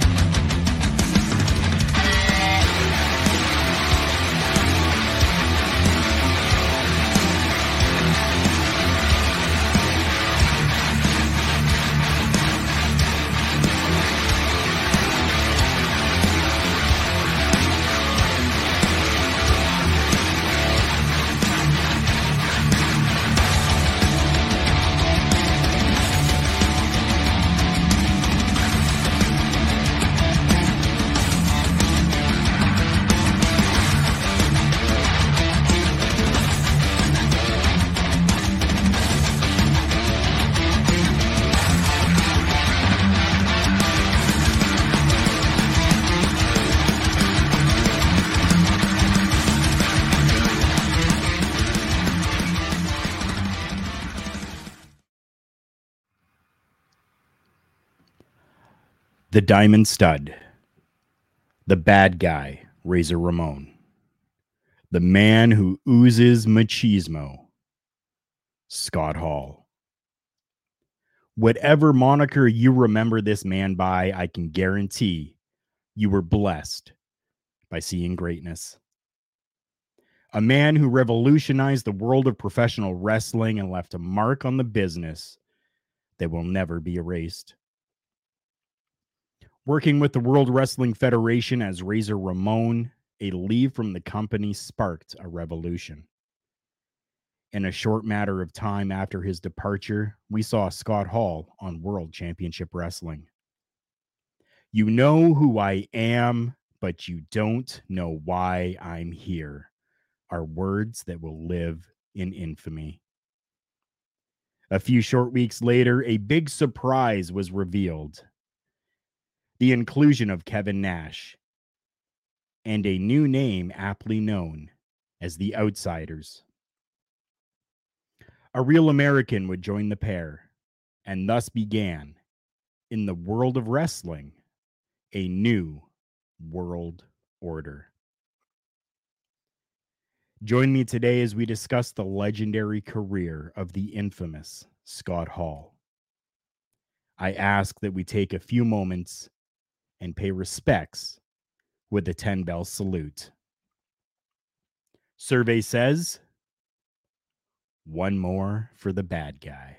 The Diamond Stud. The Bad Guy, Razor Ramon. The Man Who Oozes Machismo, Scott Hall. Whatever moniker you remember this man by, I can guarantee you were blessed by seeing greatness. A man who revolutionized the world of professional wrestling and left a mark on the business that will never be erased. Working with the World Wrestling Federation as Razor Ramon, a leave from the company sparked a revolution. In a short matter of time after his departure, we saw Scott Hall on World Championship Wrestling. You know who I am, but you don't know why I'm here, are words that will live in infamy. A few short weeks later, a big surprise was revealed the inclusion of Kevin Nash, and a new name aptly known as the Outsiders. A real American would join the pair, and thus began, in the world of wrestling, a new world order. Join me today as we discuss the legendary career of the infamous Scott Hall. I ask that we take a few moments and pay respects with the 10 bell salute. Survey says one more for the bad guy.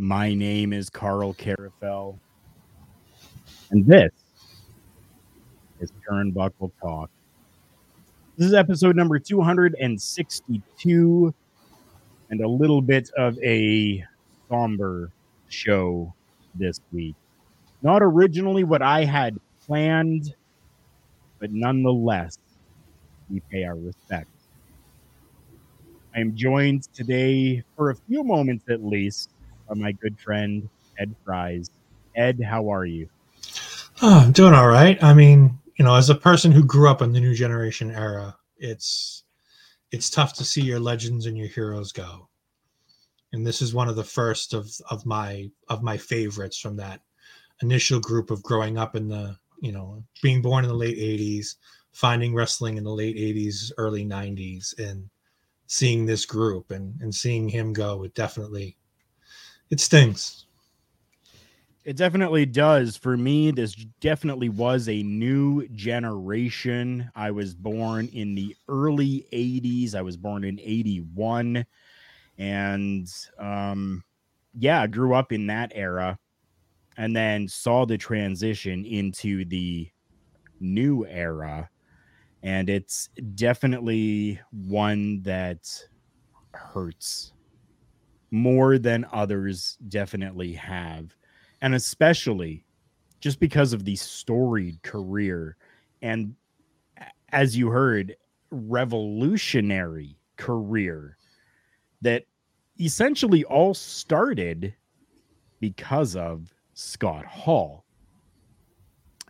My name is Karl Karufel, and this is Turnbuckle Talk. This is episode number 262, and a little bit of a somber show this week. Not originally what I had planned, but nonetheless, we pay our respects. I am joined today for a few moments at least by my good friend Ed Fries. Ed, how are you? Oh, I'm doing all right. I mean, you know, as a person who grew up in the new generation era, it's it's tough to see your legends and your heroes go. And this is one of the first of of my of my favorites from that initial group of growing up in the, you know, being born in the late 80s, finding wrestling in the late 80s, early 90s and seeing this group and and seeing him go it definitely it stings. It definitely does. For me, this definitely was a new generation. I was born in the early 80s. I was born in 81. And um, yeah, I grew up in that era and then saw the transition into the new era. And it's definitely one that hurts more than others definitely have. And especially just because of the storied career and as you heard, revolutionary career that essentially all started because of Scott Hall.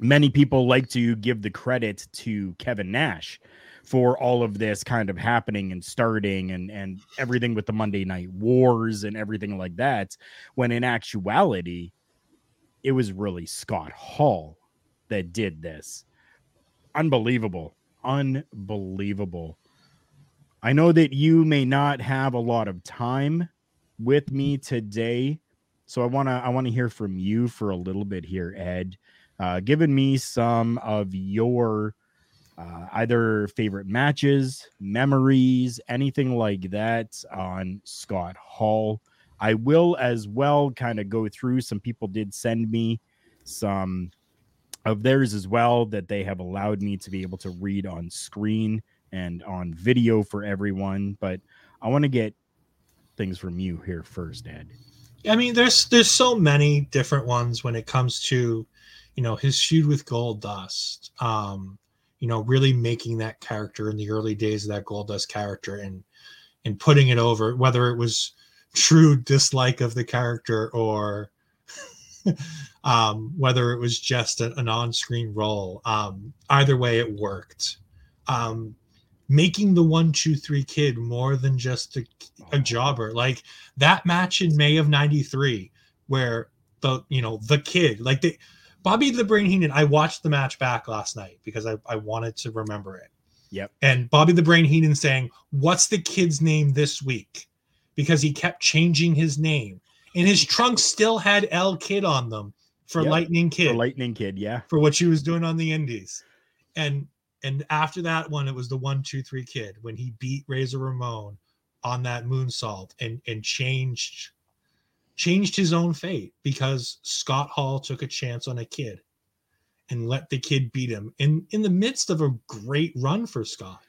Many people like to give the credit to Kevin Nash for all of this kind of happening and starting and and everything with the Monday Night Wars and everything like that when in actuality it was really Scott Hall that did this. Unbelievable. Unbelievable. I know that you may not have a lot of time with me today, so I want to I want to hear from you for a little bit here, Ed. Uh, me some of your uh, either favorite matches, memories, anything like that on Scott Hall. I will as well kind of go through. Some people did send me some of theirs as well that they have allowed me to be able to read on screen and on video for everyone. But I want to get things from you here first, Ed. I mean, there's there's so many different ones when it comes to, you know, his feud with Goldust. Um, you know, really making that character in the early days of that Goldust character and and putting it over, whether it was true dislike of the character or um, whether it was just a, an on-screen role. Um, either way, it worked. Um, making the one, two, three kid more than just a, a jobber, like that match in May of '93, where the you know the kid, like the Bobby the Brain Heenan. I watched the match back last night because I, I wanted to remember it. Yep. And Bobby the Brain Heenan saying, "What's the kid's name this week?" Because he kept changing his name, and his trunks still had L Kid on them for Yep. Lightning Kid For Lightning Kid, yeah. for what she was doing on the Indies, and and after that one, it was the one two three kid when he beat Razor Ramon on that moonsault and and changed changed his own fate because Scott Hall took a chance on a kid and let the kid beat him in in the midst of a great run for Scott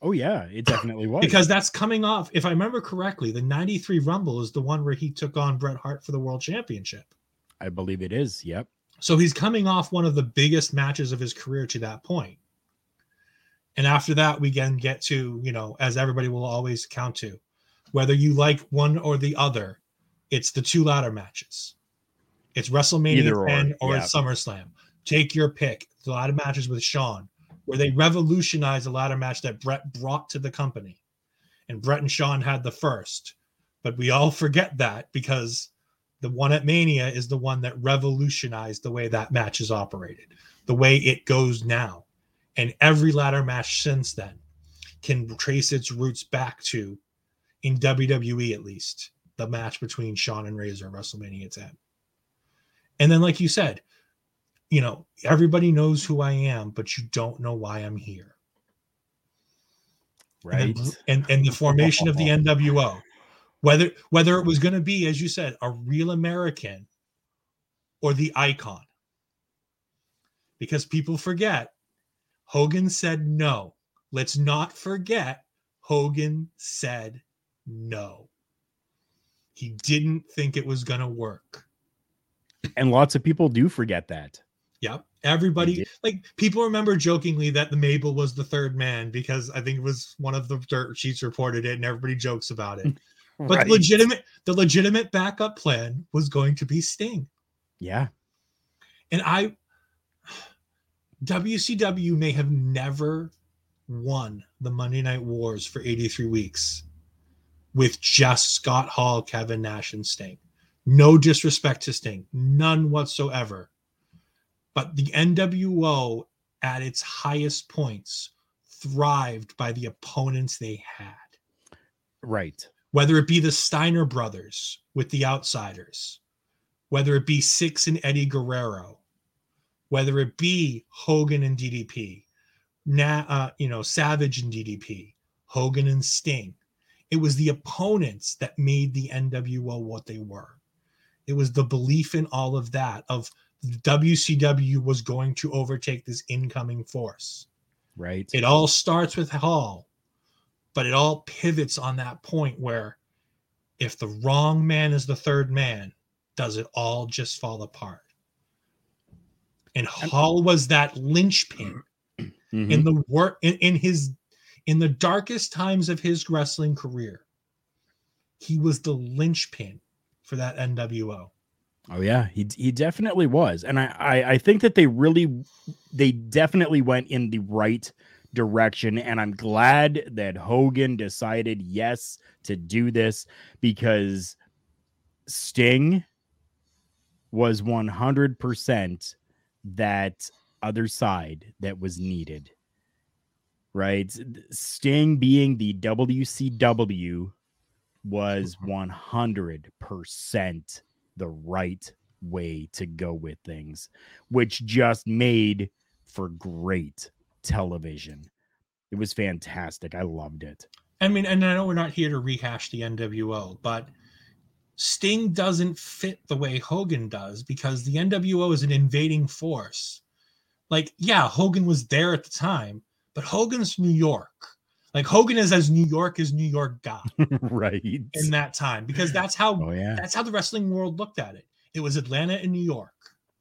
Oh yeah, it definitely was. because that's coming off if I remember correctly the 93 Rumble is the one where he took on Bret Hart for the world championship I believe it is. Yep. So he's coming off one of the biggest matches of his career to that point. And after that, we can get to, you know, as everybody will always count to, whether you like one or the other, it's the two ladder matches. It's WrestleMania Either or, 10 or yeah. it's SummerSlam. Take your pick. The ladder matches with Shawn, where they revolutionized the ladder match that Bret brought to the company. And Bret and Shawn had the first. But we all forget that because the one at Mania is the one that revolutionized the way that match is operated, the way it goes now. And every ladder match since then can trace its roots back to, in WWE at least, the match between Shawn and Razor WrestleMania 10. And then, like you said, you know, everybody knows who I am, but you don't know why I'm here. Right. And, then- and, and the formation of the NWO, whether whether it was going to be, as you said, a real American or the icon. Because people forget, Hogan said no. Let's not forget, Hogan said no. He didn't think it was going to work. and lots of people do forget that. Yep. Everybody like people remember jokingly that the Mabel was the third man because I think it was one of the dirt sheets reported it and everybody jokes about it. But Right. the legitimate the legitimate backup plan was going to be Sting. Yeah. And I WCW may have never won the Monday Night Wars for 83 weeks with just Scott Hall, Kevin Nash, and Sting. No disrespect to Sting, none whatsoever. But the NWO at its highest points thrived by the opponents they had Right. whether it be the Steiner brothers with the Outsiders, whether it be Syxx and Eddie Guerrero, whether it be Hogan and DDP, now uh, you know Savage and DDP, Hogan and Sting. It was the opponents that made the NWO what they were. It was the belief in all of that of WCW was going to overtake this incoming force. Right. It all starts with Hall, but it all pivots on that point where if the wrong man is the third man, does it all just fall apart? And Hall was that linchpin Mhm. in the work in, in his in the darkest times of his wrestling career. He was the linchpin for that NWO. Oh yeah, he he definitely was, and I, I I think that they really they definitely went in the right direction, and I'm glad that Hogan decided yes to do this because Sting was 100 percent that other side that was needed. Right, Sting being the WCW was mm-hmm. 100 percent the right way to go with things, which just made for great television. It was fantastic. I loved it. I mean, and I know we're not here to rehash the NWO, but Sting doesn't fit the way Hogan does because the NWO is an invading force. Like, yeah, Hogan was there at the time, but Hogan's New York. Like Hogan is as New York as New York got right. in that time because that's how Oh yeah. that's how the wrestling world looked at it. It was Atlanta and New York.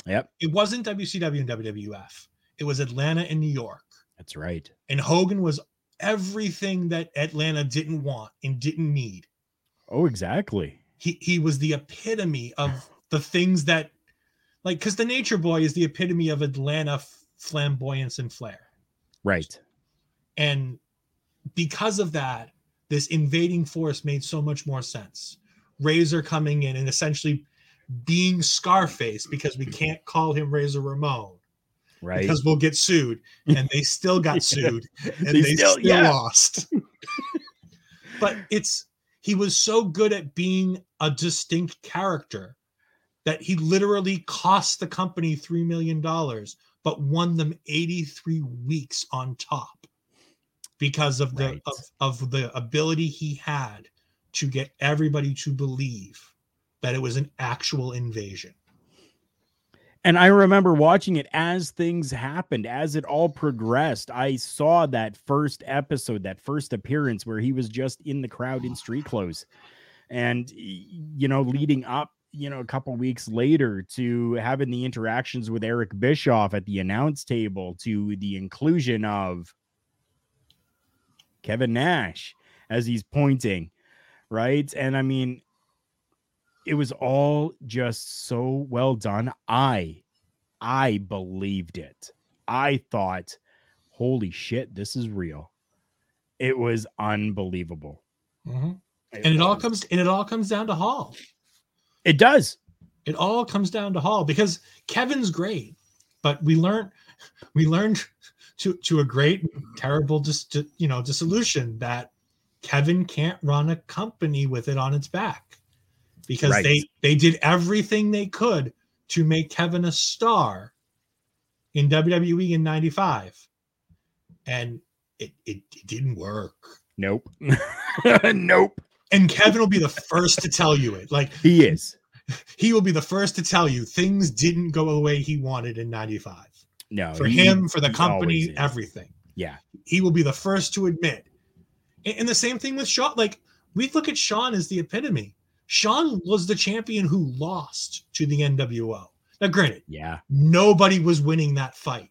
Yep. It wasn't WCW and WWF. It was Atlanta and New York. That's right. And Hogan was everything that Atlanta didn't want and didn't need. Oh, exactly. He he was the epitome of the things that like cuz the Nature Boy is the epitome of Atlanta flamboyance and flair. Right. And because of that, this invading force made so much more sense. Razor coming in and essentially being Scarface because we can't call him Razor Ramon Right. because we'll get sued, and they still got sued, and They they, still- still, yeah. lost. but it's he was so good at being a distinct character that he literally cost the company three million dollars, but won them eighty three weeks on top because of the Right. of, of the ability he had to get everybody to believe that it was an actual invasion. And I remember watching it as things happened, as it all progressed. I saw that first episode, that first appearance where he was just in the crowd in street clothes. And, you know, leading up, you know, a couple weeks later to having the interactions with Eric Bischoff at the announce table to the inclusion of Kevin Nash as he's pointing, right? And I mean, it was all just so well done. I I believed it. I thought, holy shit, this is real. It was unbelievable. Mm-hmm. and it all comes and it all comes down to Hall. it does. It all comes down to Hall because Kevin's great, but we learned we learned to to a great terrible just you know dissolution that Kevin can't run a company with it on its back because Right. they they did everything they could to make Kevin a star in WWE in 95 and it, it, it didn't work. Nope. nope. And Kevin will be the first to tell you it. Like He is. he will be the first to tell you things didn't go the way he wanted in 95 No. for he- him for the company everything Yeah. he will be the first to admit and, and the same thing with shawn like we look at shawn as the epitome shawn was the champion who lost to the nwo now granted Yeah. nobody was winning that fight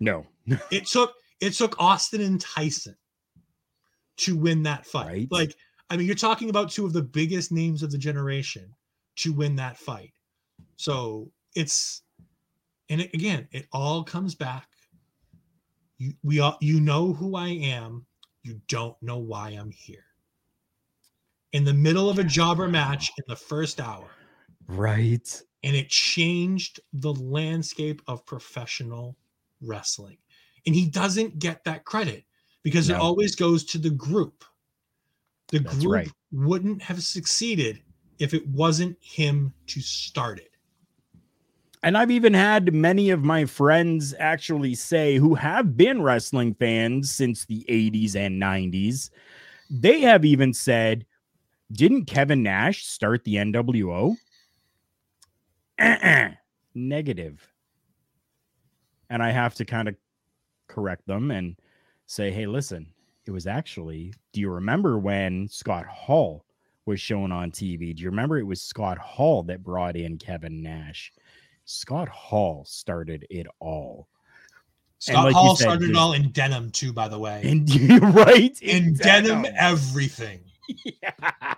No. it took it took austin and tyson to win that fight Right. like i mean you're talking about two of the biggest names of the generation to win that fight so it's and it, again it all comes back you we all you know who i am you don't know why i'm here in the middle of a jobber match in the first hour Right. and it changed the landscape of professional wrestling. And he doesn't get that credit because it always goes to the group. The That's group right. wouldn't have succeeded if it wasn't him to start it. And I've even had many of my friends actually say who have been wrestling fans since the 80s and 90s. They have even said, didn't Kevin Nash start the NWO? Uh-uh. Negative. And I have to kind of correct them and say, hey, listen, it was actually, do you remember when Scott Hall was shown on TV. Do you remember it was Scott Hall that brought in Kevin Nash? Scott Hall started it all. Scott like Hall said, started it all in denim too, by the way. And right in, in denim, denim, everything. Yeah.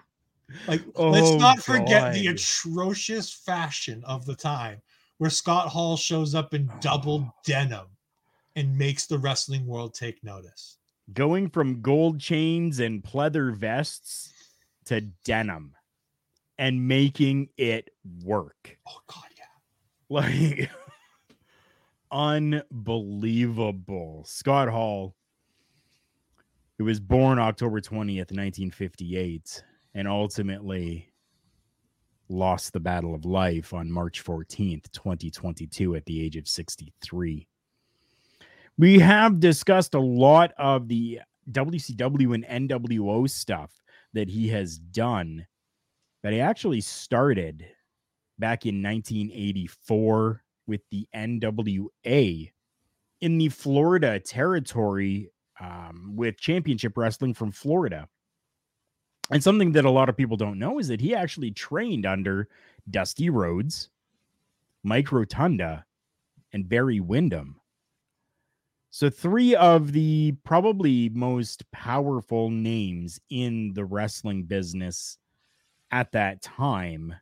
Like, oh, let's not forget God. the atrocious fashion of the time where Scott Hall shows up in double oh. denim and makes the wrestling world take notice. Going from gold chains and pleather vests to denim and making it work. Oh God. Like unbelievable. Scott Hall, who was born October 20th, 1958, and ultimately lost the battle of life on March 14th, 2022, at the age of 63. We have discussed a lot of the WCW and NWO stuff that he has done, but he actually started back in 1984 with the NWA in the Florida territory um, with championship wrestling from Florida. And something that a lot of people don't know is that he actually trained under Dusty Rhodes, Mike Rotunda, and Barry Windham. So, three of the probably most powerful names in the wrestling business at that time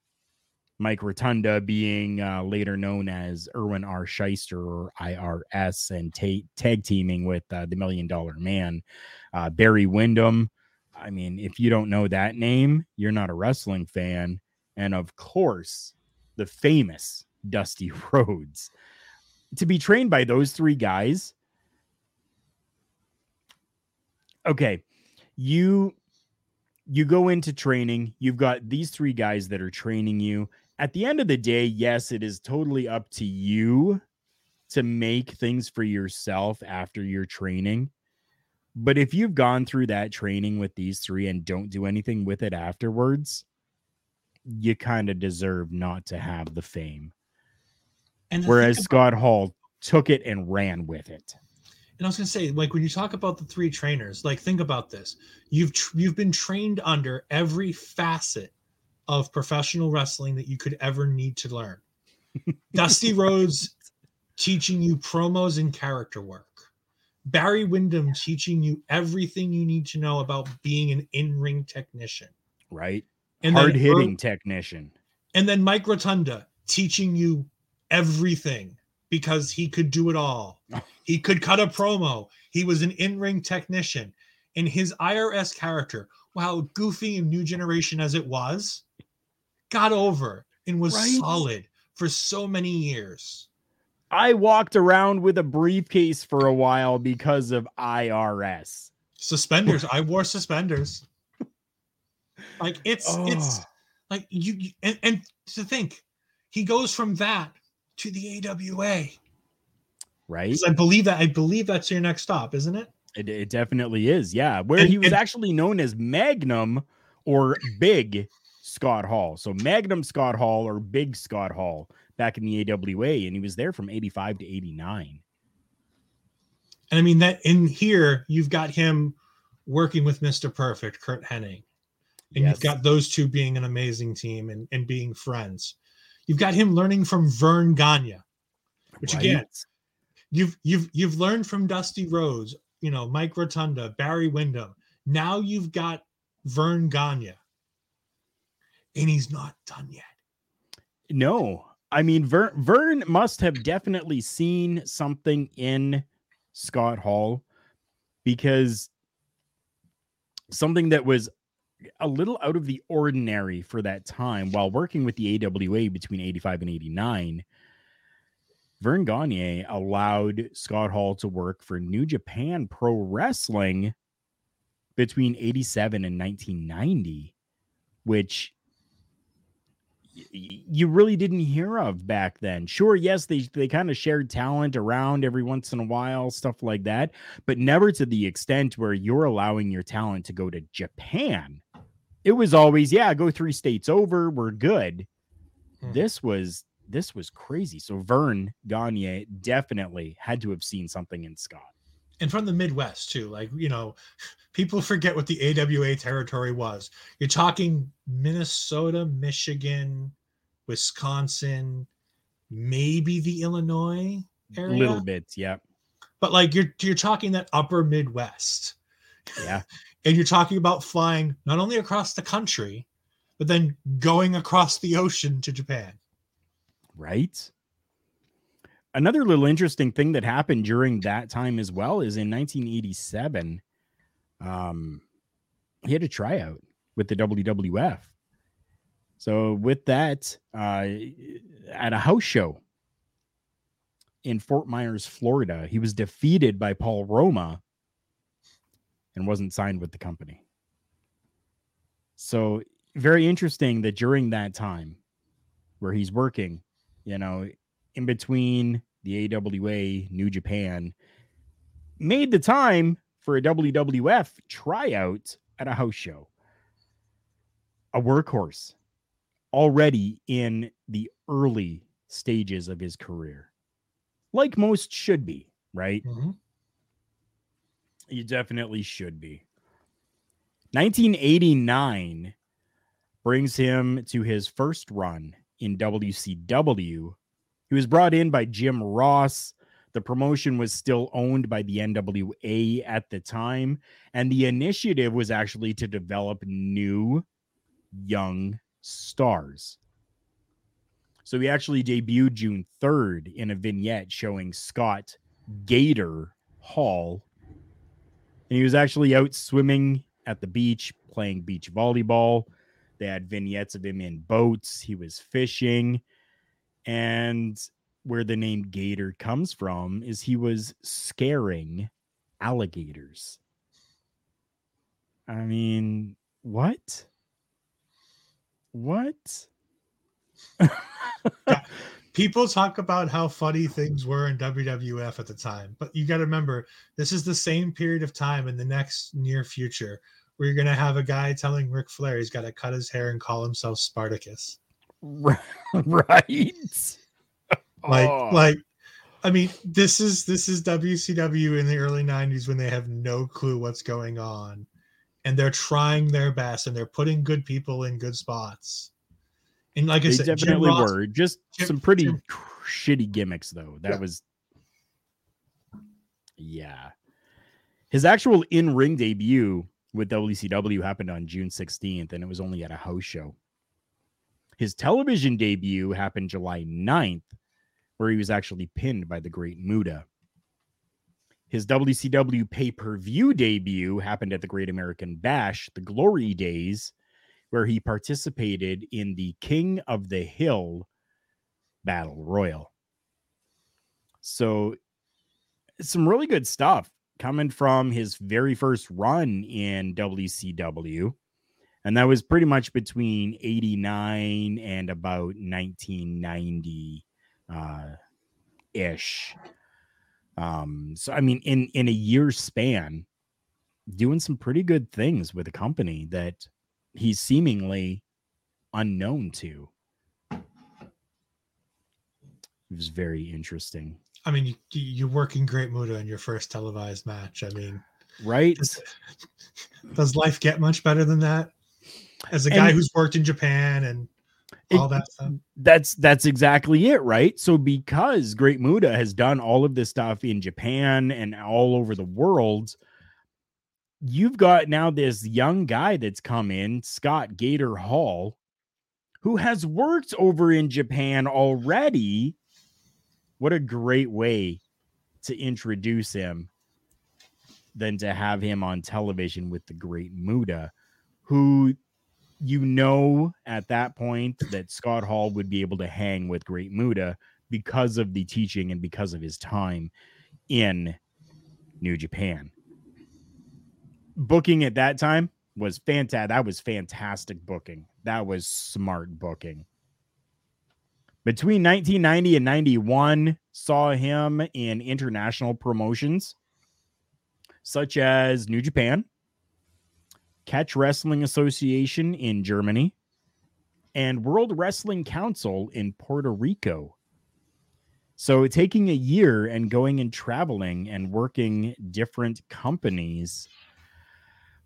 Mike Rotunda being uh, later known as Irwin R. Schyster or IRS and ta- tag teaming with uh, the Million Dollar Man. Uh, Barry Windham. I mean, if you don't know that name, you're not a wrestling fan. And of course, the famous Dusty Rhodes. To be trained by those three guys. Okay. You you go into training you've got these three guys that are training you at the end of the day, yes, it is totally up to you to make things for yourself after your training. But if you've gone through that training with these three and don't do anything with it afterwards, you kind of deserve not to have the fame. And Whereas about- Scott Hall took it and ran with it. And I was gonna say, like when you talk about the three trainers, like think about this: you've tr- you've been trained under every facet of professional wrestling that you could ever need to learn. Dusty Rhodes teaching you promos and character work. Barry Windham teaching you everything you need to know about being an in-ring technician. Right. And hard hitting technician. And then Mike Rotunda teaching you everything because he could do it all. he could cut a promo. He was an in-ring technician. And his IRS character, while goofy and new generation as it was, got over and was right? solid for so many years. I walked around with a briefcase for a while because of IRS. Suspenders. I wore suspenders. Like it's oh. it's ah. like you, you and, and to think he goes from that to the AWA. Right. I believe that I believe that's your next stop, isn't it? It, it definitely is. Yeah. Where and, he was and, actually known as Magnum or Big Scott Hall. So Magnum Scott Hall or Big Scott Hall back in the AWA, and he was there from 85 to 89. And I mean that in here, you've got him working with Mr. Perfect, Curt Hennig. And yes. you've got those two being an amazing team and, and being friends. You've got him learning from Verne Gagne, which right. again, you've you've you've learned from Dusty Rhodes, you know, Mike Rotunda, Barry Windham. Now you've got Verne Gagne and he's not done yet. No, I mean Vern, Verne must have definitely seen something in Scott Hall because something that was a little out of the ordinary for that time while working with the AWA between 85 and 89 Verne Gagne allowed Scott Hall to work for New Japan Pro Wrestling between 87 and 1990 which you really didn't hear of back then. Sure, yes, they they kind of shared talent around every once in a while, stuff like that, but never to the extent where you're allowing your talent to go to Japan. It was always, yeah, go three states over, we're good. Hmm. This was this was crazy. So Verne Gagne definitely had to have seen something in Scott. And from the Midwest too. Like, you know, people forget what the AWA territory was. You're talking Minnesota, Michigan, Wisconsin, maybe the Illinois area. A little bits, yeah. But like you're you're talking that upper Midwest. Yeah. and you're talking about flying not only across the country, but then going across the ocean to Japan. Right. Another little interesting thing that happened during that time as well is in 1987, um, he had a tryout with the WWF. So with that, uh, at a house show in Fort Myers, Florida, he was defeated by Paul Roma and wasn't signed with the company. So very interesting that during that time where he's working, you know, in between the AWA, New Japan, made the time for a WWF tryout at a house show. A workhorse already in the early stages of his career, like most should be, right? Mm-hmm. You definitely should be. 1989 brings him to his first run in WCW. He was brought in by Jim Ross. The promotion was still owned by the NWA at the time, and the initiative was actually to develop new young stars. So he actually debuted June 3rd in a vignette showing Scott Gator Hall. And he was actually out swimming at the beach, playing beach volleyball. They had vignettes of him in boats. He was fishing. And where the name Gator comes from is he was scaring alligators. I mean, what? What? People talk about how funny things were in WWF at the time, but you got to remember this is the same period of time in the next near future where you're going to have a guy telling Ric Flair he's got to cut his hair and call himself Spartacus. right. Like, Oh. like, I mean, this is this is WCW in the early '90s when they have no clue what's going on, and they're trying their best and they're putting good people in good spots. And like I said, Jim definitely Ross- were just Jim- some pretty Jim- shitty gimmicks though that Yeah. was yeah his actual in-ring debut with wcw happened on june 16th and it was only at a house show his television debut happened july 9th where he was actually pinned by the great muta his WCW pay per view debut happened at the Great American Bash, the glory days, where he participated in the King of the Hill Battle Royal. So, some really good stuff coming from his very first run in WCW. And that was pretty much between 89 and about 1990 uh, ish. Um, so I mean, in in a year span, doing some pretty good things with a company that he's seemingly unknown to. It was very interesting, I mean, you, you work in Great Muta in your first televised match. I mean, right? does life get much better than that? As a And- guy who's worked in Japan and It- all that stuff. that's that's exactly it, right? So because Great Muta has done all of this stuff in Japan and all over the world, you've got now this young guy that's come in, Scott Gator Hall, who has worked over in Japan already. What a great way to introduce him than to have him on television with the great Muta, who you know at that point that Scott Hall would be able to hang with Great Muta because of the teaching and because of his time in New Japan. Booking at that time was fantastic. That was fantastic booking. That was smart booking. Between 1990 and 91, saw him in international promotions such as New Japan, Catch Wrestling Association in Germany, and World Wrestling Council in Puerto Rico. So taking a year and going and traveling and working different companies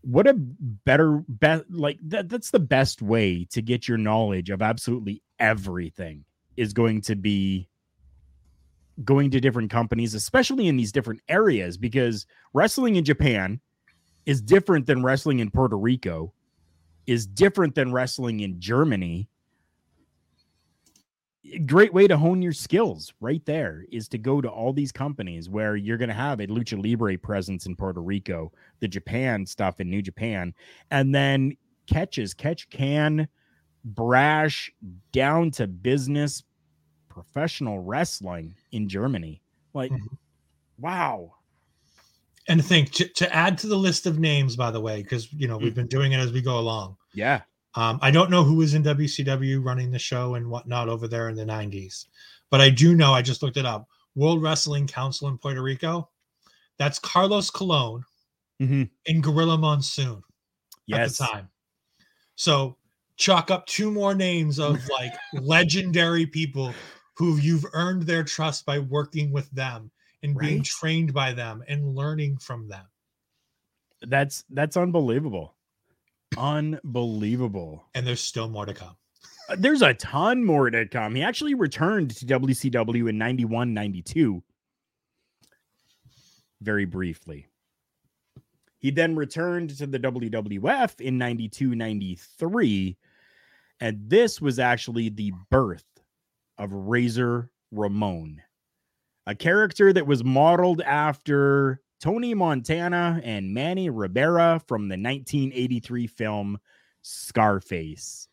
what a better best like that that's the best way to get your knowledge of absolutely everything is going to be going to different companies especially in these different areas because wrestling in Japan is different than wrestling in Puerto Rico is different than wrestling in Germany great way to hone your skills right there is to go to all these companies where you're going to have a lucha libre presence in Puerto Rico, the Japan stuff in New Japan, and then catches, catch can, brash down to business, professional wrestling in Germany. Like, mm-hmm. wow. And think to, to add to the list of names, by the way, because you know we've mm. been doing it as we go along. Yeah. Um, I don't know who was in WCW running the show and whatnot over there in the 90s, but I do know I just looked it up. World Wrestling Council in Puerto Rico. That's Carlos Colon mm-hmm. and Gorilla Monsoon yes. at the time. So chalk up two more names of like legendary people who you've earned their trust by working with them and right? being trained by them and learning from them. That's that's unbelievable. Unbelievable. And there's still more to come. Uh, there's a ton more to come. He actually returned to WCW in 91 92. Very briefly. He then returned to the WWF in 92 93. And this was actually the birth of Razor Ramon, a character that was modeled after Tony Montana and Manny Ribera from the 1983 film Scarface.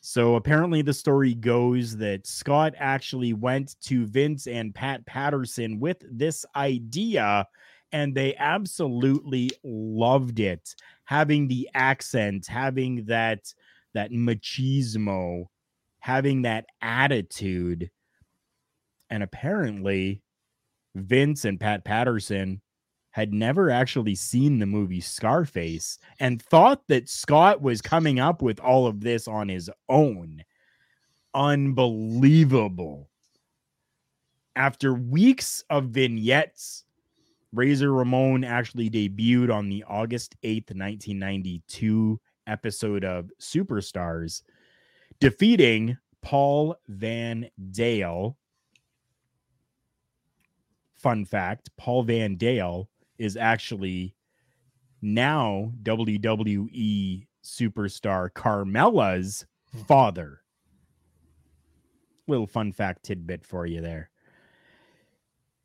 So apparently, the story goes that Scott actually went to Vince and Pat Patterson with this idea, and they absolutely loved it. Having the accent, having that that machismo, having that attitude, and apparently, Vince and Pat Patterson had never actually seen the movie Scarface and thought that Scott was coming up with all of this on his own. Unbelievable. After weeks of vignettes, Razor Ramon actually debuted on the August 8th, 1992 episode of Superstars, defeating Paul Van Dale fun fact Paul Van Dale is actually now WWE superstar Carmella's hmm. father. Little fun fact tidbit for you there.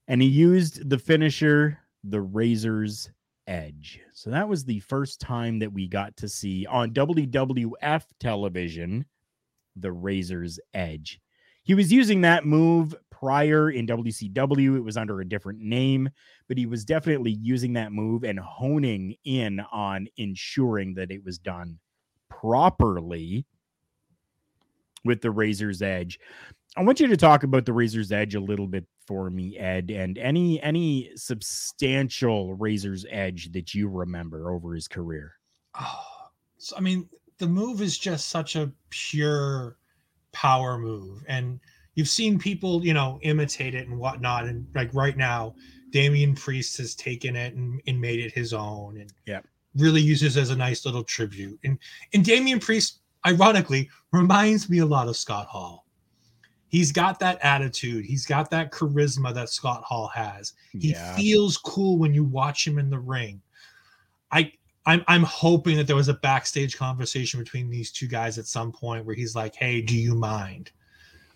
And he used the finisher, the Razor's Edge. So that was the first time that we got to see on WWF television the Razor's Edge. He was using that move prior in WCW. It was under a different name, but he was definitely using that move and honing in on ensuring that it was done properly with the Razor's Edge. I want you to talk about the Razor's Edge a little bit for me, Ed, and any any substantial Razor's Edge that you remember over his career. Oh, so, I mean, the move is just such a pure power move, and you've seen people, you know, imitate it and whatnot. And like right now, Damian Priest has taken it and, and made it his own and yeah, really uses as a nice little tribute. And and Damian Priest, ironically, reminds me a lot of Scott Hall. He's got that attitude. He's got that charisma that Scott Hall has. He yeah. feels cool when you watch him in the ring. I I'm I'm hoping that there was a backstage conversation between these two guys at some point where he's like, "Hey, do you mind?"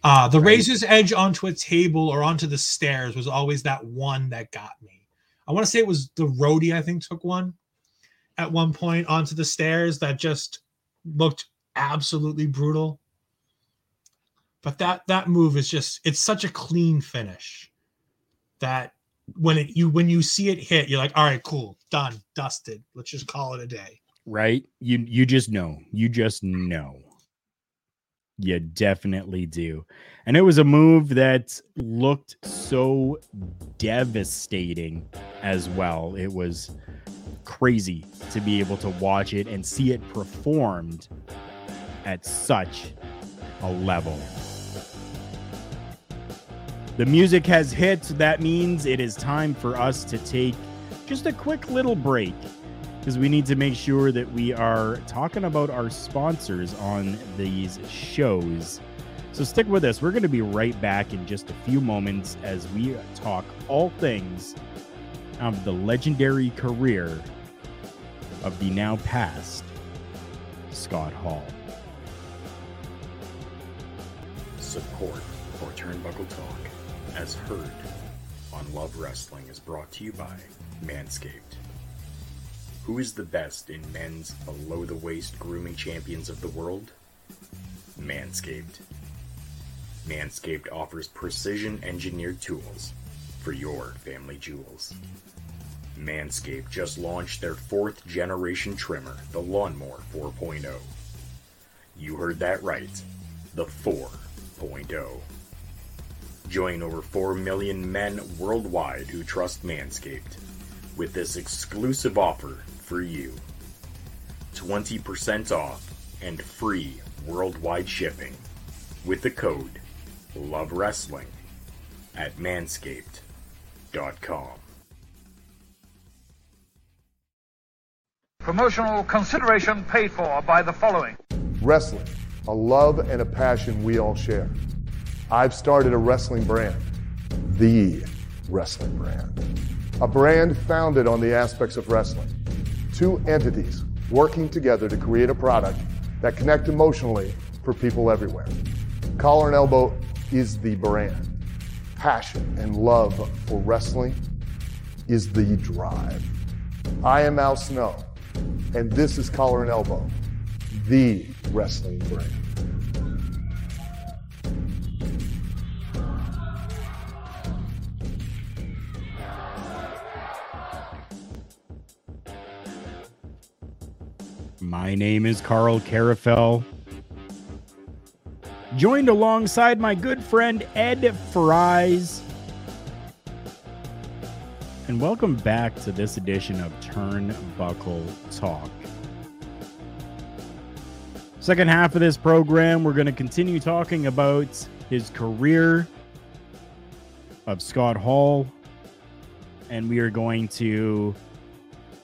Uh, the right. razor's edge onto a table or onto the stairs was always that one that got me. I want to say it was the roadie, I think, took one at one point onto the stairs that just looked absolutely brutal. But that that move is just it's such a clean finish that when it you when you see it hit, you're like, all right, cool, done, dusted. Let's just call it a day. Right? You you just know. You just know. You definitely do. And it was a move that looked so devastating as well. It was crazy to be able to watch it and see it performed at such a level. The music has hit. That means it is time for us to take just a quick little break because we need to make sure that we are talking about our sponsors on these shows. So stick with us. We're going to be right back in just a few moments as we talk all things of the legendary career of the now past Scott Hall. Support for Turnbuckle Talk, as heard on Love Wrestling, is brought to you by Manscaped. Who is the best in men's below the waist grooming champions of the world? Manscaped. Manscaped offers precision engineered tools for your family jewels. Manscaped just launched their fourth generation trimmer, the Lawnmower 4.0. You heard that right, the 4.0. Join over 4 million men worldwide who trust Manscaped with this exclusive offer for you 20% off and free worldwide shipping with the code Love Wrestling at manscaped.com. Promotional consideration paid for by the following. Wrestling, a love and a passion we all share. I've started a wrestling brand, the wrestling brand. A brand founded on the aspects of wrestling. Two entities working together to create a product that connect emotionally for people everywhere. Collar and Elbow is the brand. Passion and love for wrestling is the drive. I am Al Snow, and this is Collar and Elbow, the wrestling brand. My name is Karl Karufel. Joined alongside my good friend Ed Fries. And welcome back to this edition of Turnbuckle Talk. Second half of this program, we're going to continue talking about his career of Scott Hall. And we are going to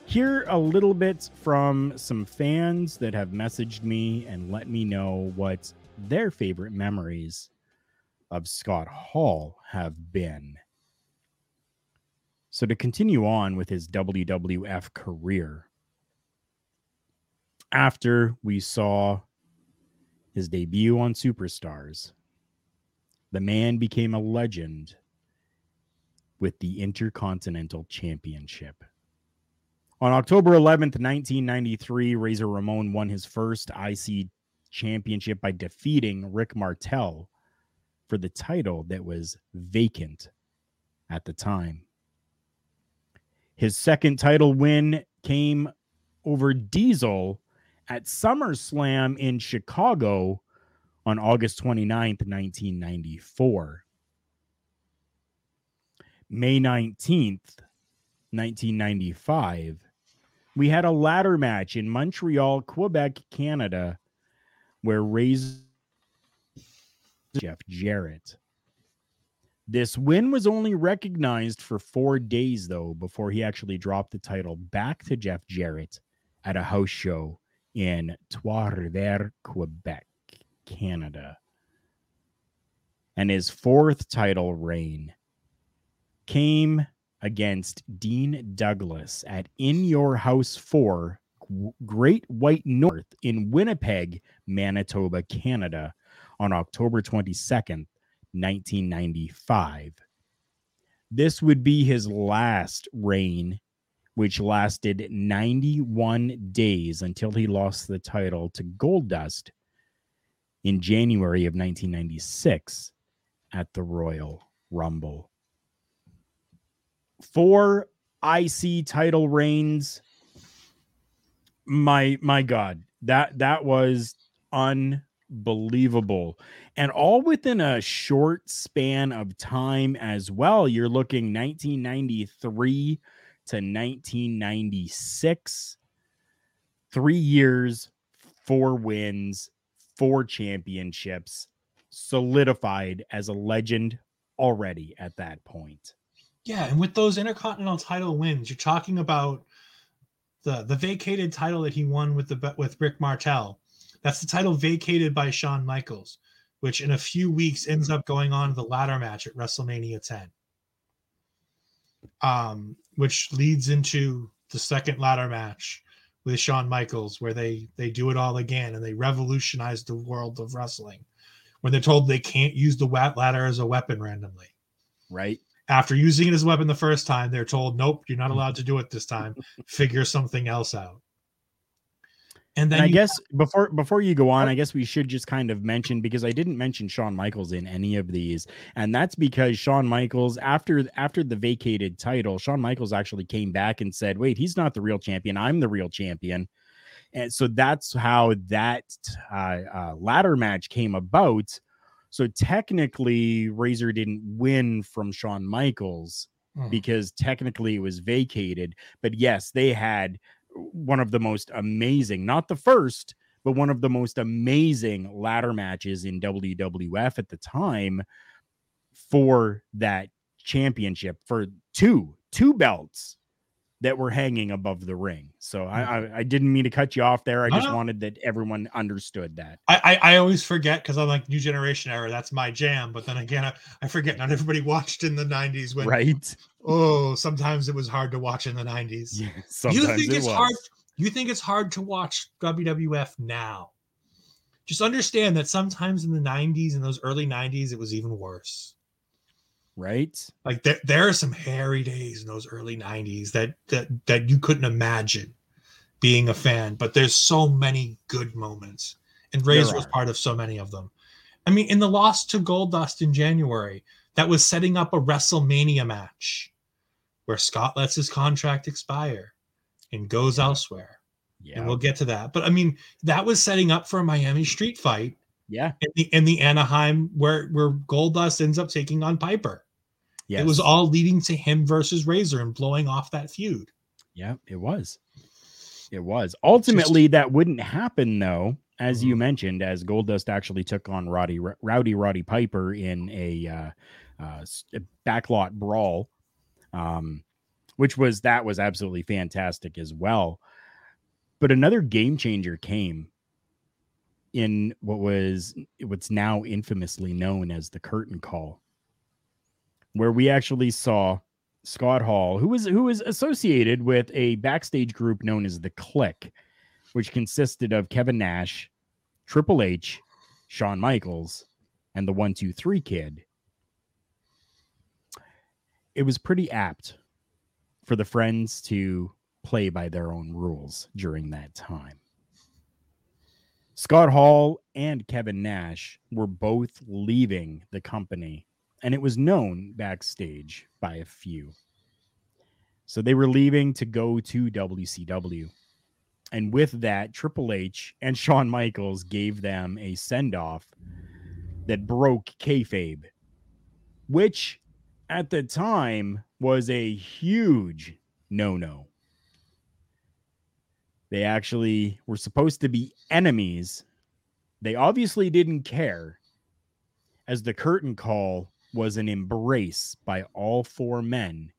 hear a little bit from some fans that have messaged me and let me know what their favorite memories of Scott Hall have been. So, to continue on with his WWF career, after we saw his debut on Superstars, the man became a legend with the Intercontinental Championship. On October 11th, 1993, Razor Ramon won his first IC championship by defeating Rick Martel for the title that was vacant at the time. His second title win came over Diesel at SummerSlam in Chicago on August 29th, 1994. May 19th, 1995, we had a ladder match in Montreal, Quebec, Canada, where Razor Jeff Jarrett. This win was only recognized for four days, though, before he actually dropped the title back to Jeff Jarrett at a house show in Trois-Rivières, Quebec, Canada. And his fourth title reign came against Dean Douglas at In Your House 4, Great White North in Winnipeg, Manitoba, Canada on October 22nd, 1995. This would be his last reign, which lasted 91 days until he lost the title to Goldust in January of 1996 at the Royal Rumble four IC title reigns. My my God, that that was unbelievable, and all within a short span of time as well. You're looking 1993 to 1996, three years, four wins, four championships, solidified as a legend already at that point. Yeah, and with those intercontinental title wins, you're talking about the the vacated title that he won with the with Rick Martel. That's the title vacated by Shawn Michaels, which in a few weeks ends up going on the ladder match at WrestleMania 10. Um, which leads into the second ladder match with Shawn Michaels, where they they do it all again and they revolutionize the world of wrestling. When they're told they can't use the ladder as a weapon randomly, right? After using it as a weapon the first time, they're told, "Nope, you're not allowed to do it this time. Figure something else out." And then and I guess before before you go on, I guess we should just kind of mention because I didn't mention Shawn Michaels in any of these, and that's because Shawn Michaels after after the vacated title, Shawn Michaels actually came back and said, "Wait, he's not the real champion. I'm the real champion." And so that's how that uh, uh, ladder match came about. So technically, Razor didn't win from Shawn Michaels hmm. because technically it was vacated. But yes, they had one of the most amazing, not the first, but one of the most amazing ladder matches in WWF at the time for that championship for two two belts that were hanging above the ring. So I, mm. I, I didn't mean to cut you off there. I just wanted that everyone understood that. I I, I always forget because I'm like new generation era. That's my jam. But then again, I, I forget not everybody watched in the '90s when right. Oh, sometimes it was hard to watch in the '90s. Yeah, sometimes you think it it's was. hard? You think it's hard to watch WWF now? Just understand that sometimes in the 90s and those early 90s, it was even worse. Right? Like there, there are some hairy days in those early 90s that that that you couldn't imagine being a fan, but there's so many good moments. And Razor was part of so many of them. I mean, in the loss to Goldust in January, that was setting up a WrestleMania match where Scott lets his contract expire and goes elsewhere. Yeah. And we'll get to that. But I mean, that was setting up for a Miami street fight. Yeah. In the, in the Anaheim where where Goldust ends up taking on Piper. Yes. It was all leading to him versus Razor and blowing off that feud. Yeah, it was. It was. Ultimately, Just, that wouldn't happen though, as mm-hmm. you mentioned, as Goldust actually took on Roddy Rowdy Roddy Piper in a uh, uh, backlot brawl. Um, which was that was absolutely fantastic as well. But another game changer came in what was what's now infamously known as the curtain call, where we actually saw Scott Hall, who was associated with a backstage group known as the Kliq, which consisted of Kevin Nash, Triple H, Shawn Michaels, and the One Two Three Kid. It was pretty apt for the friends to play by their own rules during that time. Scott Hall and Kevin Nash were both leaving the company, and it was known backstage by a few. So they were leaving to go to WCW. And with that, Triple H and Shawn Michaels gave them a send off that broke kayfabe, which at the time was a huge no no. They actually were supposed to be enemies. They obviously didn't care, as the curtain call was an embrace by all four men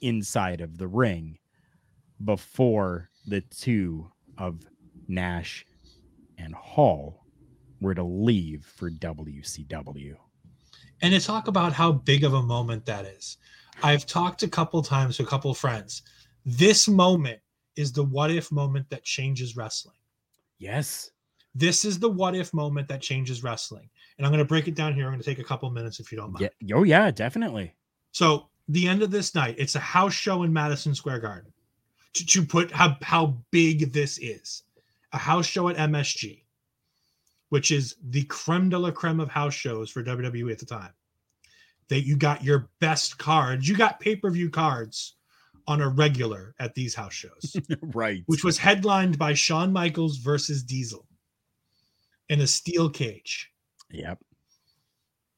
inside of the ring before the two of Nash and Hall were to leave for WCW and to talk about how big of a moment that is. I've talked a couple times to a couple friends. This moment is the what if moment that changes wrestling. Yes. This is the what if moment that changes wrestling. And I'm going to break it down here. I'm going to take a couple minutes if you don't mind. Yeah. Oh, yeah, definitely. So, the end of this night, it's a house show in Madison Square Garden. To, to put how, how big this is, a house show at MSG which is the creme de la creme of house shows for WWE at the time. That you got your best cards, you got pay per view cards on a regular at these house shows, right? Which was headlined by Shawn Michaels versus Diesel in a steel cage. Yep.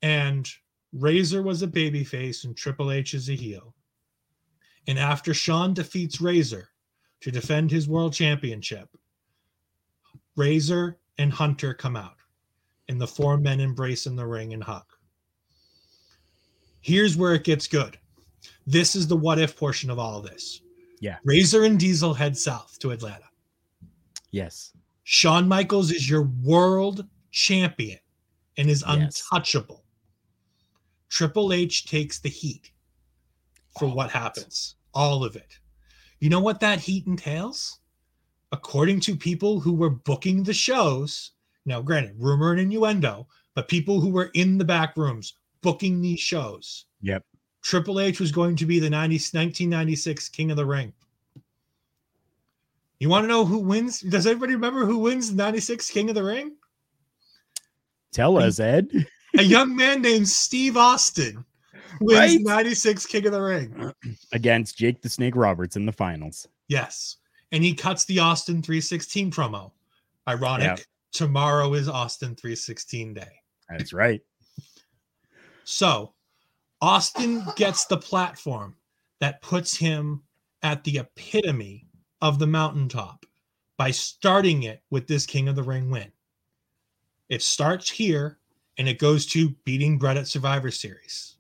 And Razor was a babyface and Triple H is a heel. And after Shawn defeats Razor to defend his world championship, Razor and Hunter come out, and the four men embrace in the ring and hug. Here's where it gets good. This is the what if portion of all of this. Yeah. Razor and Diesel head south to Atlanta. Yes. Shawn Michaels is your world champion and is Yes. untouchable. Triple H takes the heat for All what of it. happens. All of it. You know what that heat entails? According to people who were booking the shows, now granted, rumor and innuendo, but people who were in the back rooms booking these shows, Yep. Triple H was going to be the 90, 1996 King of the Ring. You want to know who wins? Does everybody remember who wins the 96 King of the Ring? Tell us, Ed. A young man named Steve Austin wins Right? 96 King of the Ring. Against Jake the Snake Roberts in the finals. Yes. And he cuts the Austin 316 promo. Ironic. Yeah. Tomorrow is Austin 316 day. That's right. So Austin gets the platform that puts him at the epitome of the mountaintop by starting it with this King of the Ring win. It starts here and it goes to beating Bret at Survivor Series,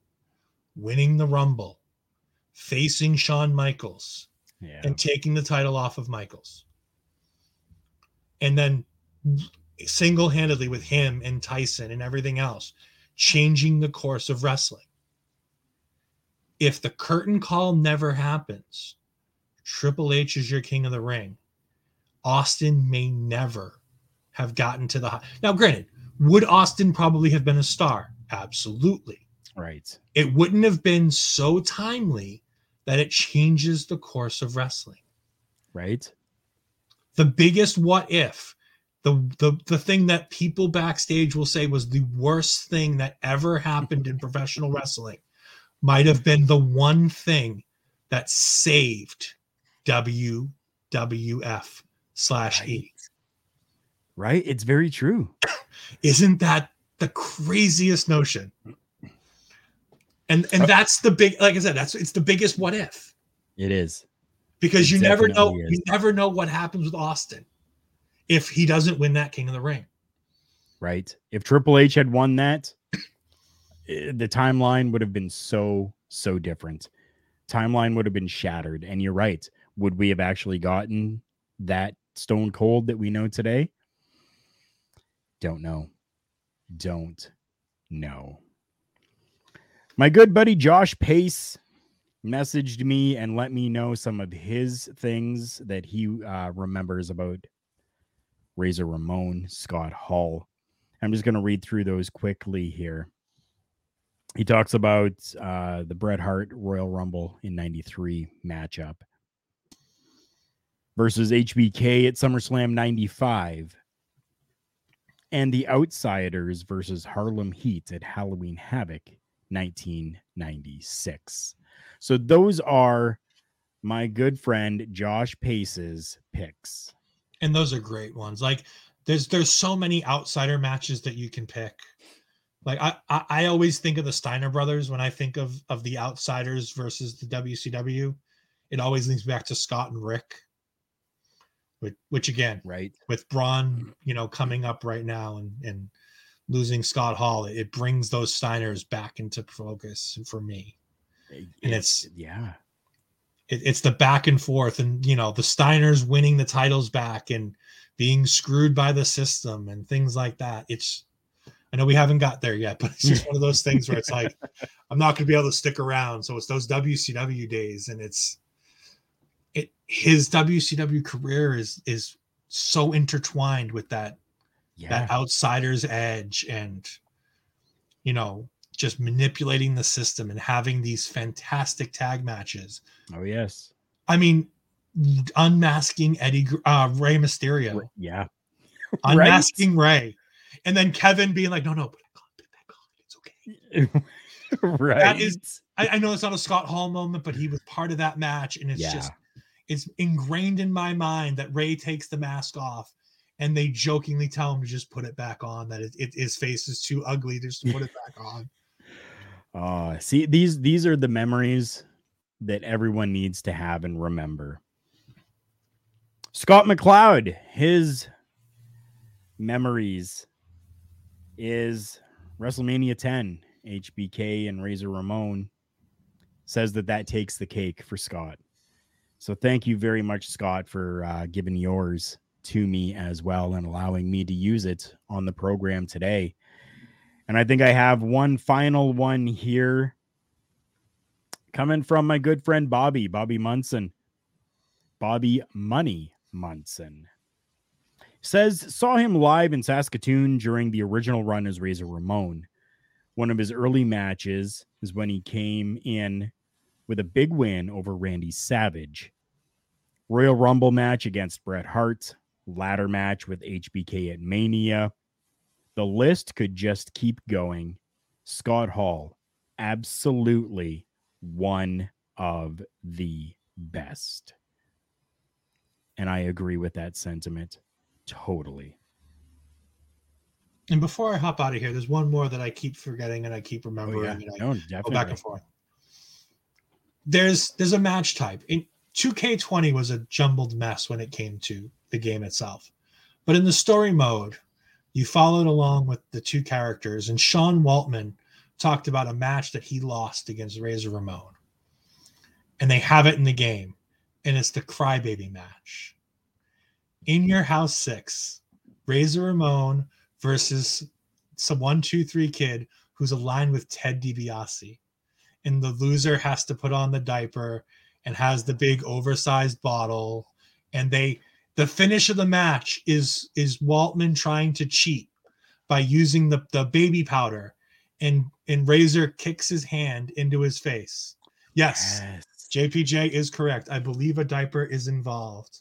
winning the Rumble, facing Shawn Michaels, Yeah. and taking the title off of Michaels. And then single handedly with him and Tyson and everything else, changing the course of wrestling. If the curtain call never happens, Triple H is your king of the ring. Austin may never have gotten to the high. Now, granted, would Austin probably have been a star? Absolutely Right. it wouldn't have been so timely that it changes the course of wrestling. Right. The biggest what if, the, the the thing that people backstage will say was the worst thing that ever happened in professional wrestling might have been the one thing that saved WWF slash E. Right. It's very true. Isn't that the craziest notion? And and that's the big like I said, that's it's the biggest what if. It is. because It you never know is. you never know what happens with Austin if he doesn't win that King of the Ring. Right. If Triple H had won that, eh, the timeline would have been so, so different. Timeline would have been shattered. And you're right. Would we have actually gotten that stone cold that we know today? Don't know. Don't know. My good buddy Josh Pace messaged me and let me know some of his things that he uh, remembers about Razor Ramon, Scott Hall. I'm just going to read through those quickly here. He talks about uh, the Bret Hart Royal Rumble in 93 matchup versus HBK at SummerSlam 95 and the Outsiders versus Harlem Heat at Halloween Havoc 1996. So those are my good friend Josh Pace's picks. And those are great ones. Like there's there's so many outsider matches that you can pick. Like I, I I always think of the Steiner brothers when I think of of the outsiders versus the WCW. It always links back to Scott and Rick. Which, which again, Right. with Braun, you know, coming up right now and and losing Scott Hall, it brings those Steiners back into focus for me. And it's- yeah. it, it's the back and forth and you know the steiners winning the titles back and being screwed by the system and things like that it's i know we haven't got there yet but it's just one of those things where it's like i'm not going to be able to stick around so it's those wcw days and it's it his wcw career is is so intertwined with that Yeah. that outsider's edge and you know just manipulating the system and having these fantastic tag matches oh yes. I mean, unmasking Eddie uh, Rey Mysterio, Yeah. unmasking Rey, and then Kevin being like, "No, no, put it on, put back on. It's okay." right. is- I, I know it's not a Scott Hall moment, but he was part of that match, and it's yeah. just it's ingrained in my mind that Rey takes the mask off, and they jokingly tell him to just put it back on. That it, it his face is too ugly just to put it back on. Uh, see, these these are the memories that everyone needs to have and remember. Scott McLeod, his memories is WrestleMania 10 HBK and Razor Ramon, says that that takes the cake for Scott. So thank you very much, Scott, for uh, giving yours to me as well and allowing me to use it on the program today. And I think I have one final one here coming from my good friend Bobby, Bobby Munson. Bobby Money Munson says saw him live in Saskatoon during the original run as Razor Ramon. One of his early matches is when he came in with a big win over Randy Savage. Royal Rumble match against Bret Hart, ladder match with HBK at Mania. The list could just keep going. Scott Hall, absolutely one of the best. And I agree with that sentiment totally. And before I hop out of here, there's one more that I keep forgetting and I keep remembering. Oh, yeah. and I No, go back and forth. There's there's a match type. In 2K20 was a jumbled mess when it came to the game itself. But in the story mode, you followed along with the two characters, and Sean Waltman talked about a match that he lost against Razor Ramon. And they have it in the game, and it's the crybaby match. In your house six, Razor Ramon versus some one, two, three kid who's aligned with Ted DiBiase. And the loser has to put on the diaper and has the big oversized bottle. And they the finish of the match is is Waltman trying to cheat by using the, the baby powder and and Razor kicks his hand into his face. Yes, Yes. JPJ is correct. I believe a diaper is involved.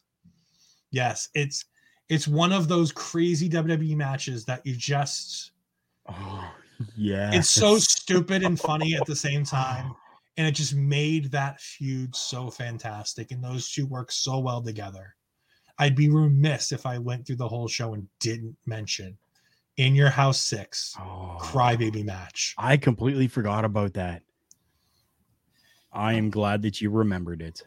Yes, it's it's one of those crazy WWE matches that you just Oh, yeah. it's so stupid and funny at the same time and it just made that feud so fantastic and those two work so well together. I'd be remiss if i went through the whole show and didn't mention in your house six Oh, crybaby match. I completely forgot about that. I am glad that you remembered it.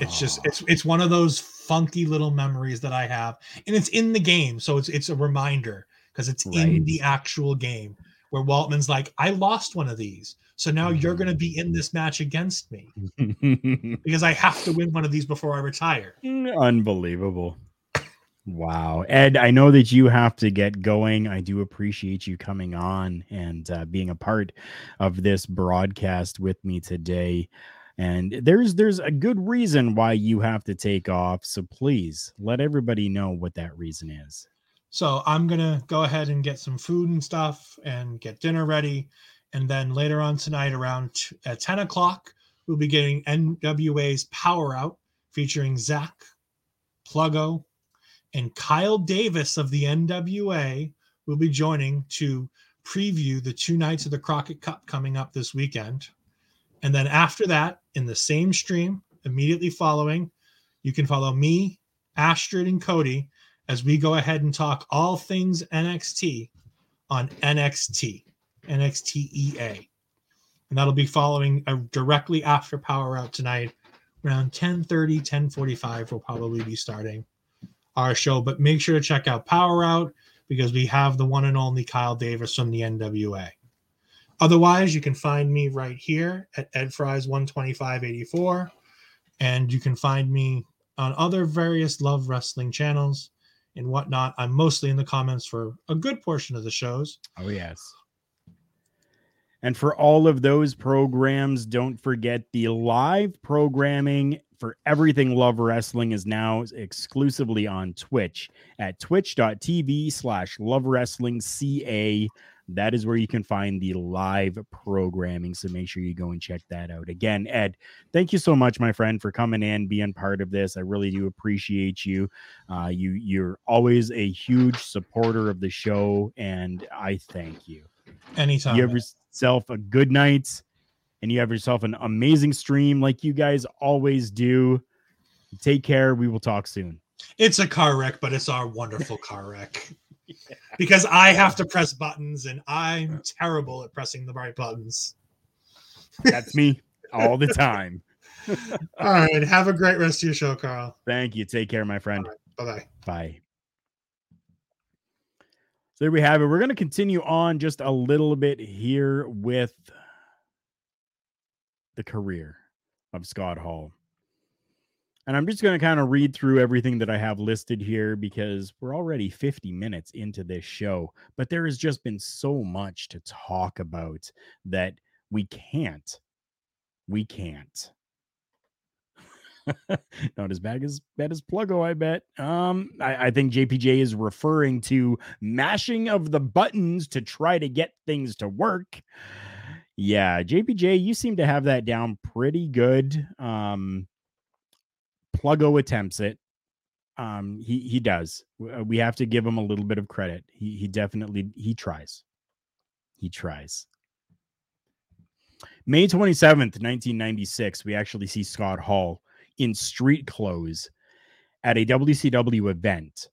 it's just it's it's one of those funky little memories that i have and it's in the game so it's it's a reminder because it's in the actual game where waltman's like i lost one of these so now you're going to be in this match against me because i have to win one of these before i retire Unbelievable. Wow. Ed, I know that you have to get going. I do appreciate you coming on and uh, being a part of this broadcast with me today. And there's there's a good reason why you have to take off. So please let everybody know what that reason is. So I'm gonna go ahead and get some food and stuff and get dinner ready, and then later on tonight, around t- at 10 o'clock, we'll be getting NWA's Power Out featuring Zach, Pluggo, and Kyle Davis of the NWA will be joining to preview the two nights of the Crockett Cup coming up this weekend. And then after that, in the same stream, immediately following, you can follow me, Astrid, and Cody as we go ahead and talk all things NXT on NXT, NXTea. And that'll be following uh, directly after Power Out tonight, around 10:30, 10:45 we'll probably be starting our show, but make sure to check out Power Out because we have the one and only Kyle Davis from the NWA. Otherwise, you can find me right here at Ed Fries 12584 and you can find me on other various love wrestling channels and whatnot. I'm mostly in the comments for a good portion of the shows. Oh, yes. And for all of those programs, don't forget the live programming for everything Love Wrestling is now exclusively on Twitch at twitch.tv slash love wrestling CA. That is where you can find the live programming. So make sure you go and check that out. Again, Ed, thank you so much, my friend, for coming in, being part of this. I really do appreciate you. Uh, you you're always a huge supporter of the show, and I thank you. Anytime. You have yourself a good night, and you have yourself an amazing stream, like you guys always do. Take care. We will talk soon. it's a car wreck, but it's our wonderful car wreck. Because I have to press buttons and I'm terrible at pressing the right buttons. That's me all the time. All right. Have a great rest of your show, Karl. Thank you. Take care, my friend. Bye bye. Bye. So there we have it. We're going to continue on just a little bit here with the career of Scott Hall. And I'm just going to kind of read through everything that I have listed here because we're already 50 minutes into this show. But there has just been so much to talk about that we can't. We can't. Not as bad as bad as Pluggo, I bet. Um, I, I think JPJ is referring to mashing of the buttons to try to get things to work. Yeah, JPJ, you seem to have that down pretty good. Um, Pluggo attempts it. Um, he he does. Uh, we have to give him a little bit of credit. He he definitely he tries. He tries. May 27th, 1996, we actually see Scott Hall in street clothes at a WCW event,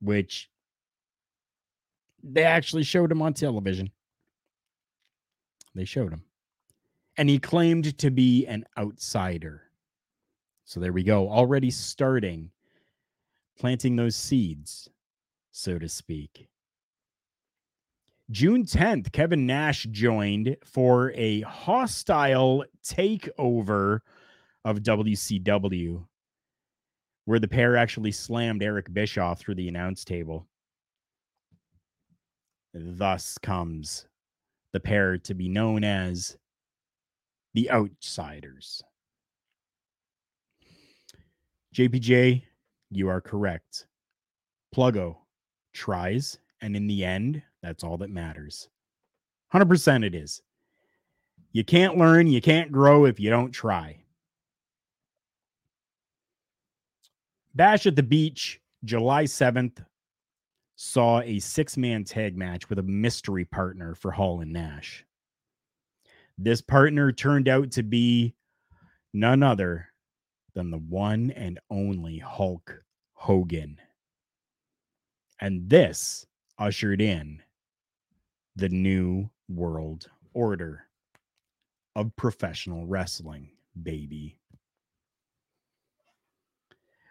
which they actually showed him on television. They showed him. And he claimed to be an outsider. So there we go, already starting planting those seeds, so to speak. June 10th, Kevin Nash joined for a hostile takeover of WCW, where the pair actually slammed Eric Bischoff through the announce table. Thus comes the pair to be known as the Outsiders. JPJ, you are correct. Pluggo tries, and in the end, that's all that matters. 100% it is. You can't learn, you can't grow if you don't try. Bash at the Beach, July 7th, saw a six man tag match with a mystery partner for Hall and Nash. This partner turned out to be none other than the one and only Hulk Hogan. And this ushered in the new world order of professional wrestling, baby.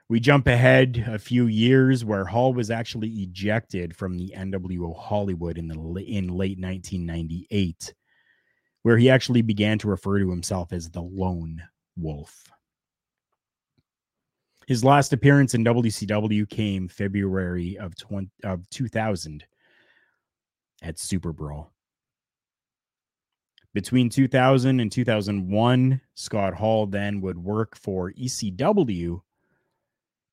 We jump ahead a few years where Hall was actually ejected from the NWO Hollywood in the in late 1998, where he actually began to refer to himself as the Lone Wolf. His last appearance in WCW came February of 20, of 2000 at Super Brawl. Between 2000 and 2001, Scott Hall then would work for ECW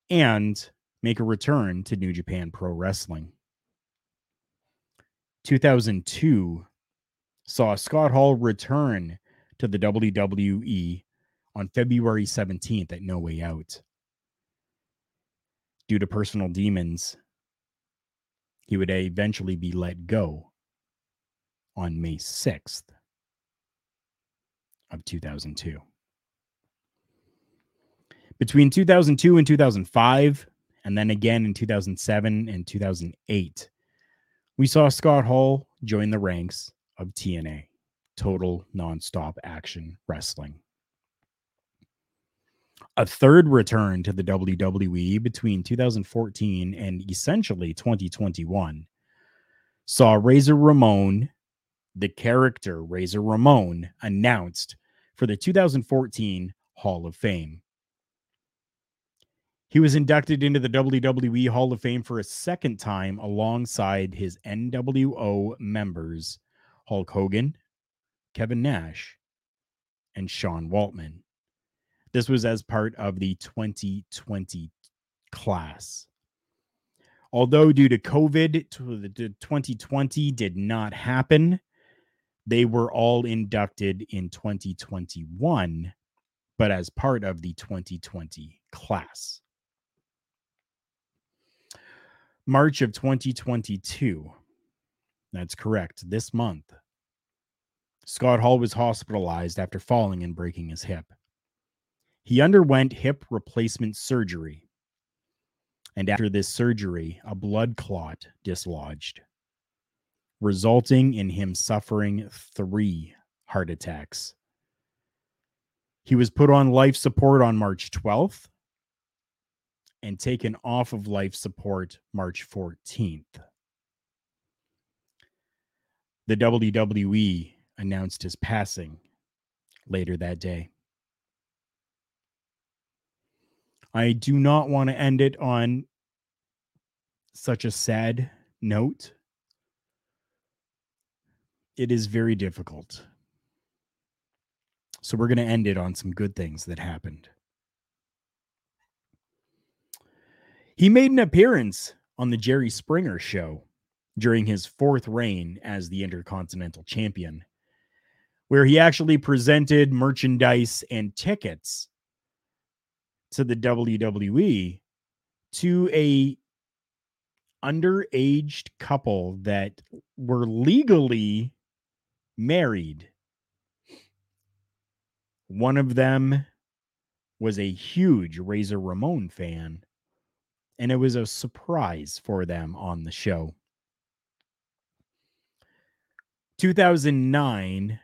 and make a return to New Japan Pro Wrestling. 2002 saw Scott Hall return to the WWE on February 17th at No Way Out. Due to personal demons, he would eventually be let go on May 6th of 2002. Between 2002 and 2005, and then again in 2007 and 2008, we saw Scott Hall join the ranks of TNA, Total Nonstop Action Wrestling a third return to the WWE between 2014 and essentially 2021 saw Razor Ramon, the character Razor Ramon, announced for the 2014 Hall of Fame. He was inducted into the WWE Hall of Fame for a second time alongside his NWO members Hulk Hogan, Kevin Nash, and Sean Waltman. This was as part of the 2020 class. Although due to COVID, the 2020 did not happen, they were all inducted in 2021, but as part of the 2020 class. March of 2022. That's correct. This month, Scott Hall was hospitalized after falling and breaking his hip. He underwent hip replacement surgery. And after this surgery, a blood clot dislodged, resulting in him suffering three heart attacks. He was put on life support on March 12th. and taken off of life support March 14th. The WWE announced his passing later that day. I do not want to end it on such a sad note. It is very difficult. So we're going to end it on some good things that happened. He made an appearance on the Jerry Springer show during his fourth reign as the Intercontinental Champion, where he actually presented merchandise and tickets to the WWE to a underaged couple that were legally married. One of them was a huge Razor Ramon fan, and it was a surprise for them on the show. 2009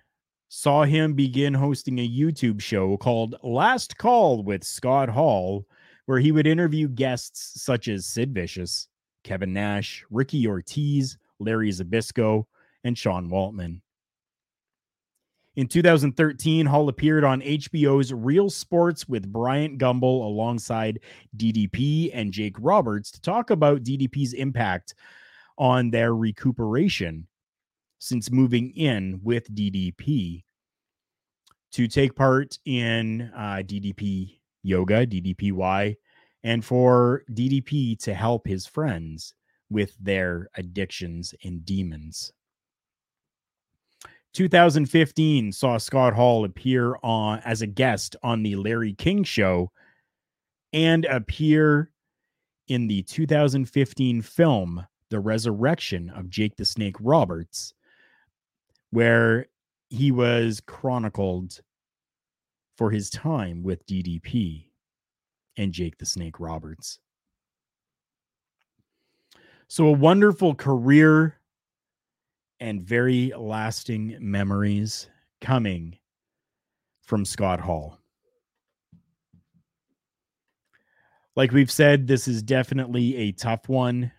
saw him begin hosting a YouTube show called Last Call with Scott Hall, where he would interview guests such as Sid Vicious, Kevin Nash, Ricky Ortiz, Larry Zbyszko, and Sean Waltman. In 2013, Hall appeared on HBO's Real Sports with Bryant Gumbel alongside DDP and Jake Roberts to talk about DDP's impact on their recuperation since moving in with DDP to take part in uh, DDP yoga, DDPY, and for DDP to help his friends with their addictions and demons. 2015 saw Scott Hall appear on as a guest on the Larry King show and appear in the 2015 film The Resurrection of Jake the Snake Roberts where he was chronicled for his time with DDP and Jake the Snake Roberts. So, a wonderful career and very lasting memories coming from Scott Hall. Like we've said, this is definitely a tough one.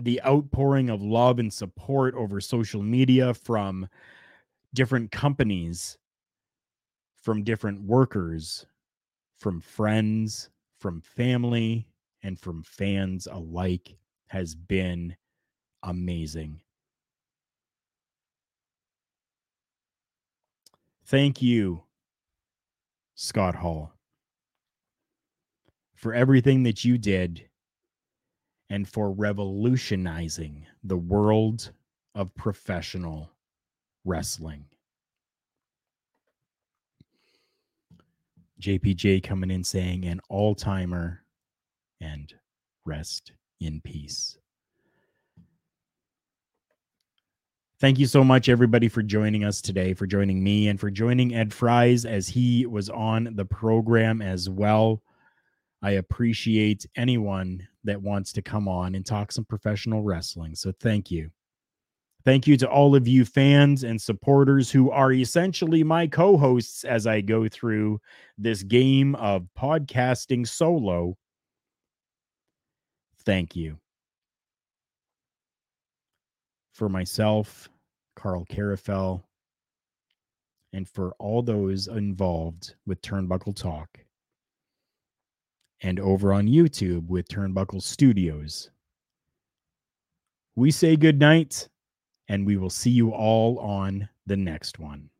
The outpouring of love and support over social media from different companies, from different workers, from friends, from family and from fans alike has been amazing. Thank you, Scott Hall, for everything that you did and for revolutionizing the world of professional wrestling. JPJ coming in saying an all timer and rest in peace. Thank you so much, everybody, for joining us today, for joining me, and for joining Ed Fries as he was on the program as well. I appreciate anyone that wants to come on and talk some professional wrestling. So thank you. Thank you to all of you fans and supporters who are essentially my co hosts as I go through this game of podcasting solo. Thank you. For myself, Karl Karufel, and for all those involved with Turnbuckle Talk, and over on YouTube with Turnbuckle Studios. We say good night and we will see you all on the next one.